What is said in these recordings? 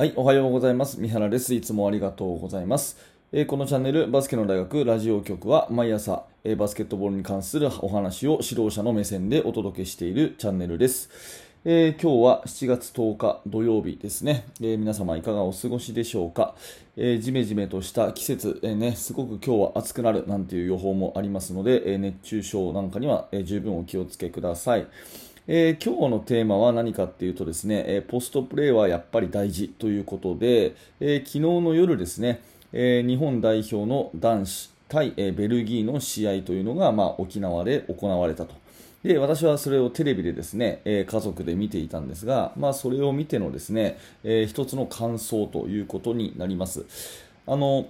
はい、おはようございます。三原です。いつもありがとうございます。えー、このチャンネル、バスケの大学ラジオ局は毎朝、えー、バスケットボールに関するお話を指導者の目線でお届けしているチャンネルです。えー、今日は7月10日土曜日ですね。え皆様いかがお過ごしでしょうか。えー、ジメジメとした季節、えね、すごく今日は暑くなるなんていう予報もありますので、え熱中症なんかには、え十分お気をつけください。えー、今日のテーマは何かっていうとですね、え、ポストプレーはやっぱり大事ということで、え、昨日の夜ですね、え日本代表の男子対、えベルギーの試合というのが、まあ、沖縄で行われたと。で私はそれをテレビでですね、え家族で見ていたんですが、まあ、それを見てのですね、え一つの感想ということになります。あの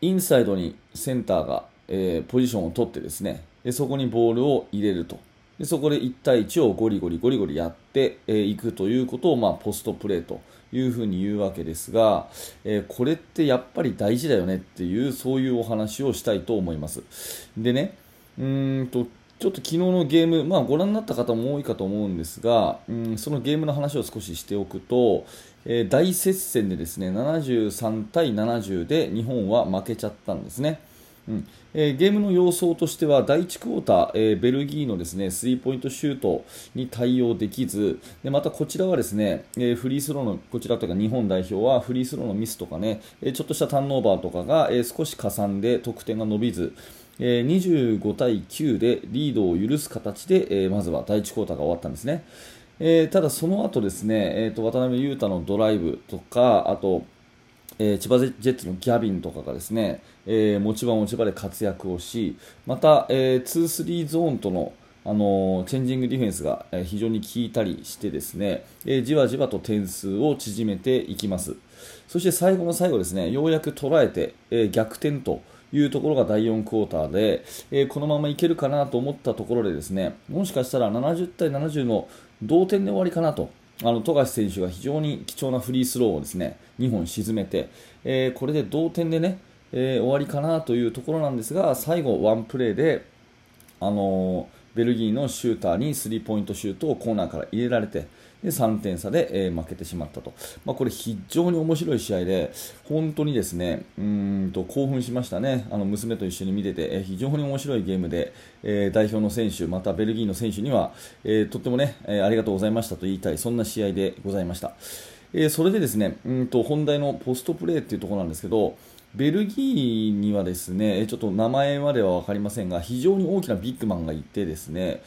インサイドにセンターが、えポジションを取ってですねでそこにボールを入れるとでそこで1対1をゴリゴリゴリゴリやってい、くということを、まあ、ポストプレーというふうに言うわけですが、えー、これってやっぱり大事だよねっていうそういうお話をしたいと思います。でねうんとちょっと昨日のゲーム、まあ、ご覧になった方も多いかと思うんですが、うん、そのゲームの話を少ししておくと、えー、大接戦でですね73対70で日本は負けちゃったんですね。うんえー、ゲームの様相としては第1クォーター、えー、ベルギーのですねスリーポイントシュートに対応できずでまたこちらはですね、えー、フリースローのこちらというか日本代表はフリースローのミスとかね、えー、ちょっとしたターンオーバーとかが、えー、少しかさんで得点が伸びず、えー、25対9でリードを許す形で、えー、まずは第1クォーターが終わったんですね。えー、ただその後ですね、えーと渡辺裕太のドライブとかあとえー、千葉ジェッツのギャビンとかがですね、えー、持ち場持ち場で活躍をし、また、えー、2-3ゾーンとのあのチェンジングディフェンスが非常に効いたりしてですね、え、じわじわと点数を縮めていきます。そして最後の最後ですねようやく捉えて、え、逆転というところが第4クォーターで、え、このままいけるかなと思ったところでですねもしかしたら70対70の同点で終わりかなとあの富樫選手が非常に貴重なフリースローをですね2本沈めて、えー、これで同点でね、えー、終わりかなというところなんですが最後、ワンプレーで、あのベルギーのシューターにスリーポイントシュートをコーナーから入れられてで3点差で、えー、負けてしまったと、まあ、これ非常に面白い試合で本当にですねうんと興奮しましたねあの娘と一緒に見てて、えー、非常に面白いゲームで、えー、代表の選手またベルギーの選手には、えとってもね、えありがとうございましたと言いたいそんな試合でございました。えそれでですねうんと本題のポストプレーっていうところなんですけどベルギーにはですねちょっと名前までは分かりませんが非常に大きなビッグマンがいてですね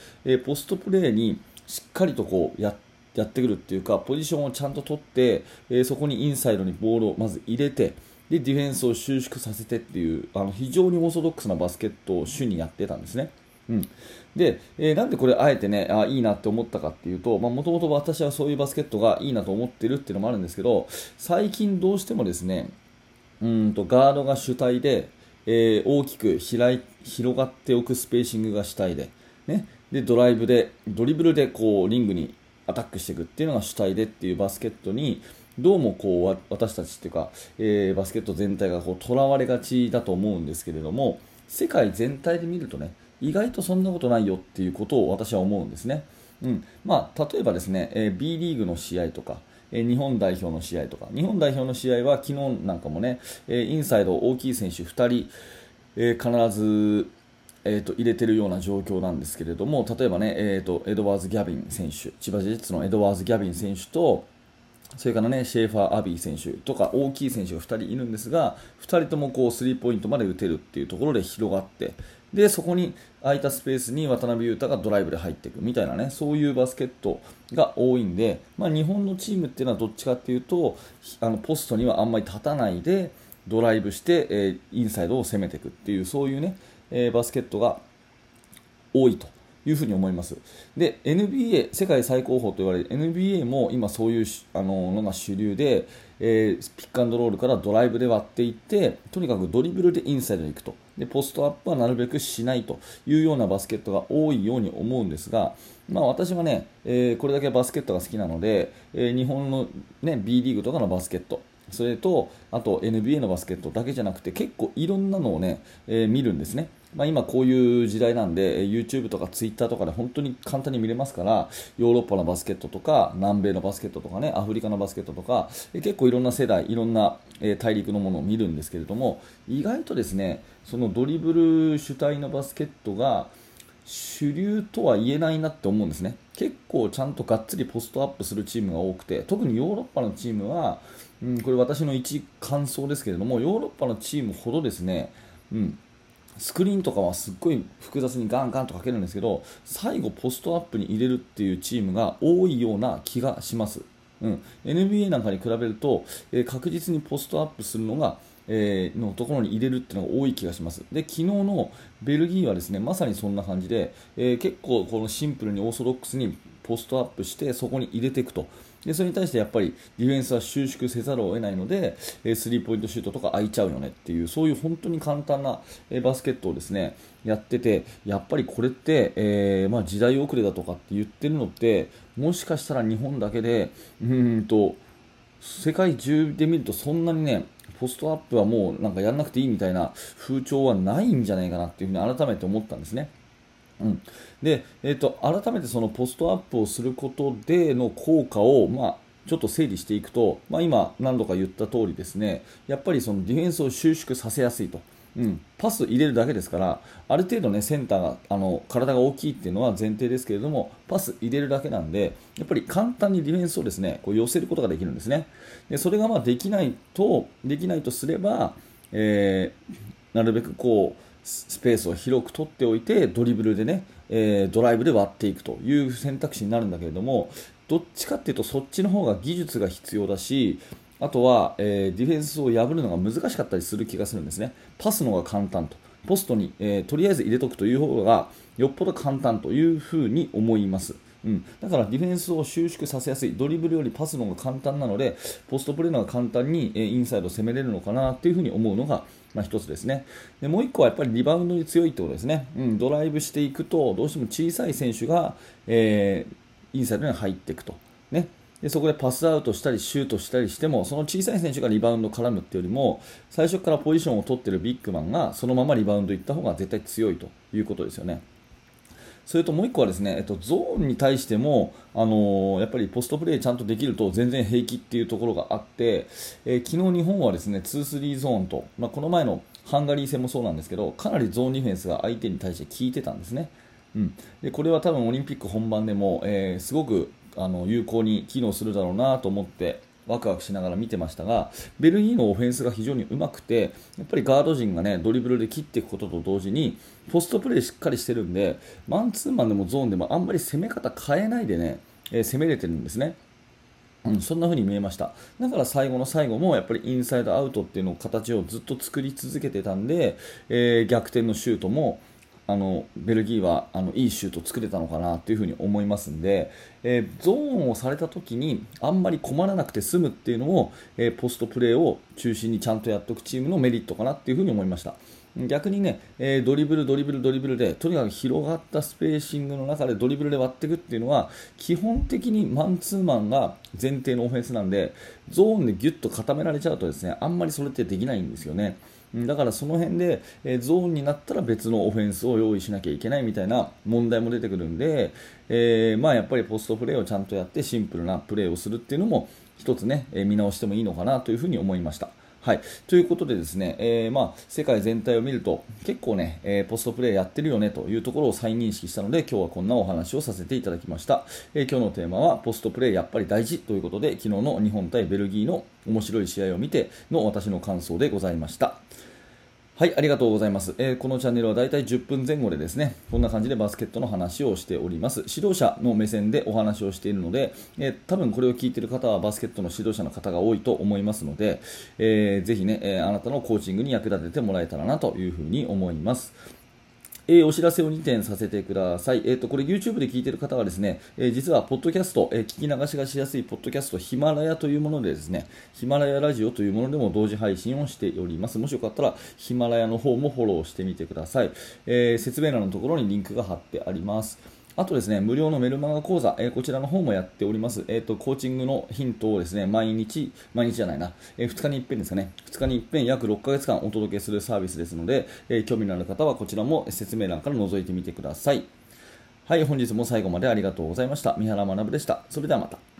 ポストプレーにしっかりとこうやってやってくるっていうかポジションをちゃんと取ってえそこにインサイドにボールをまず入れてでディフェンスを収縮させてっていうあの非常にオーソドックスなバスケットを主にやってたんですね。うん、で、えー、なんでこれあえてねあいいなって思ったかっていうともともと私はそういうバスケットがいいなと思ってるっていうのもあるんですけど最近どうしてもですねうんとガードが主体で、えー、大きく開い広がっておくスペーシングが主体で,、ね、でドライブでドリブルでこうリングにアタックしていくっていうのが主体でっていうバスケットにどうもこう私たちっていうか、えー、バスケット全体がとらわれがちだと思うんですけれども世界全体で見るとね意外とそんなことないよっていうことを私は思うんですね。うんまあ、例えばですね、えー、B リーグの試合とかえ日本代表の試合とか日本代表の試合は昨日なんかもね、えインサイド大きい選手2人、え必ずえーと、入れてるような状況なんですけれども例えばね、えーと、エドワーズ・ギャビン選手千葉ジェッツのエドワーズ・ギャビン選手とそれからねシェーファー・アビー選手とか大きい選手が2人いるんですが2人ともこうスリーポイントまで打てるっていうところで広がってでそこに空いたスペースに渡辺裕太がドライブで入っていくみたいなねそういうバスケットが多いんで、まあ、日本のチームっていうのはどっちかっていうとあのポストにはあんまり立たないでドライブして、えー、インサイドを攻めていくっていうそういうね、えー、バスケットが多いというふうに思います。で、NBA、世界最高峰と言われる NBA も今そういうあののが主流で、えー、ピックアンドロールからドライブで割っていって、とにかくドリブルでインサイドに行くと。で、ポストアップはなるべくしないというようなバスケットが多いように思うんですが、まあ、私はね、えー、これだけバスケットが好きなので、えー、日本の、ね、B リーグとかのバスケット、それとあと NBA のバスケットだけじゃなくて結構いろんなのをね、えー、見るんですね。まあ、今こういう時代なんで YouTube とか Twitter とかで本当に簡単に見れますからヨーロッパのバスケットとか南米のバスケットとかねアフリカのバスケットとか結構いろんな世代いろんな大陸のものを見るんですけれども意外とですねそのドリブル主体のバスケットが主流とは言えないなって思うんですね。結構ちゃんとがっつりポストアップするチームが多くて特にヨーロッパのチームは、うん、これ私の一感想ですけれどもヨーロッパのチームほどですね、うん、スクリーンとかはすっごい複雑にガンガンとかけるんですけど最後ポストアップに入れるっていうチームが多いような気がします、うん、NBA なんかに比べると、えー、確実にポストアップするのがえ、のところに入れるっていうのが多い気がします。で、昨日のベルギーはですね、まさにそんな感じで、えー、結構このシンプルにオーソドックスにポストアップしてそこに入れていくと。でそれに対してやっぱりディフェンスは収縮せざるを得ないので、えスリーポイントシュートとか空いちゃうよねっていうそういう本当に簡単な、えバスケットをですねやっててやっぱりこれって、えー、まあ、時代遅れだとかって言ってるのってもしかしたら日本だけでうんと世界中で見るとそんなにねポストアップはもうなんかやらなくていいみたいな風潮はないんじゃないかなっていうふに改めて思ったんですね。うん、で、えーと、改めてそのポストアップをすることでの効果を、まあ、ちょっと整理していくと、まあ、今、何度か言った通りですねやっぱりそのディフェンスを収縮させやすいと。うん、パス入れるだけですからある程度、ね、センターがあの体が大きいっていうのは前提ですけれどもパス入れるだけなんでやっぱり簡単にディフェンスをですねこう寄せることができるんですね。でそれがまあできないとできないとすれば、えー、なるべくこうスペースを広く取っておいてドリブルでね、えー、ドライブで割っていくという選択肢になるんだけれどもどっちかっていうとそっちの方が技術が必要だしあとは、えー、ディフェンスを破るのが難しかったりする気がするんですね。パスの方が簡単と。ポストに、えー、とりあえず入れとくという方がよっぽど簡単というふうに思います。うん、だからディフェンスを収縮させやすい、ドリブルよりパスの方が簡単なので、ポストプレーの方が簡単に、インサイドを攻めれるのかなというふうに思うのが、まあ、1つですねで。もう1個はやっぱりリバウンドに強いってことですね。うん、ドライブしていくと、どうしても小さい選手が、えー、インサイドに入っていくと。ね、でそこでパスアウトしたりシュートしたりしてもその小さい選手がリバウンド絡むっていうよりも最初からポジションを取っているビッグマンがそのままリバウンドいった方が絶対強いということですよね。それともう1個はですね、えっと、ゾーンに対しても、あのー、やっぱりポストプレーちゃんとできると全然平気っていうところがあって、えー、昨日日本はですね2-3ゾーンと、まあ、この前のハンガリー戦もそうなんですけどかなりゾーンディフェンスが相手に対して効いてたんですね。うん、でこれは多分オリンピック本番でも、えー、すごくあの有効に機能するだろうなと思ってワクワクしながら見てましたがベルギーのオフェンスが非常にうまくてやっぱりガード陣が、ね、ドリブルで切っていくことと同時にポストプレーしっかりしてるんでマンツーマンでもゾーンでもあんまり攻め方変えないでね、えー、攻めれてるんですね。うん、そんな風に見えましただから最後の最後もやっぱりインサイドアウトっていうのを形をずっと作り続けてたんで、えー、逆転のシュートもあのベルギーはあのいいシュート作れたのかなというふに思いますので、えー、ゾーンをされた時にあんまり困らなくて済むっていうのを、えー、ポストプレーを中心にちゃんとやっておくチームのメリットかなというふに思いました。逆にね、えー、ドリブル、ドリブル、ドリブルでとにかく広がったスペーシングの中でドリブルで割っていくっていうのは基本的にマンツーマンが前提のオフェンスなんでゾーンでギュッと固められちゃうとですねあんまりそれってできないんですよね。だからその辺で、えゾーンになったら別のオフェンスを用意しなきゃいけないみたいな問題も出てくるんで、えー、まあ、やっぱりポストプレーをちゃんとやってシンプルなプレーをするっていうのも一つね、え見直してもいいのかなというふに思いました。はい、ということでですね、えー、まあ、世界全体を見ると結構ね、えー、ポストプレーやってるよねというところを再認識したので今日はこんなお話をさせていただきました、えー、今日のテーマはポストプレーやっぱり大事ということで昨日の日本対ベルギーの面白い試合を見ての私の感想でございました。はい、ありがとうございます、えー、このチャンネルはだいたい10分前後でですね、こんな感じでバスケットの話をしております。指導者の目線でお話をしているので、えー、多分これを聞いている方はバスケットの指導者の方が多いと思いますので、えー、ぜひね、えあなたのコーチングに役立ててもらえたらなというふうに思います。えー、お知らせを2点させてください。えっ、ー、と、これ YouTube で聞いてる方はですね、えー、実はポッドキャスト、え聞き流しがしやすいポッドキャストヒマラヤというものでですね、ヒマラヤラジオというものでも同時配信をしております。もしよかったらヒマラヤの方もフォローしてみてください。え説明欄のところにリンクが貼ってあります。あとですね、無料のメルマガ講座、えー、こちらの方もやっております。えっ、ー、と、コーチングのヒントをですね、毎日、毎日じゃないな、えー、2日に一遍ですかね、2日に一遍約6ヶ月間お届けするサービスですので、え興味のある方はこちらも説明欄から覗いてみてください。はい、本日も最後までありがとうございました。三原学でした。それではまた。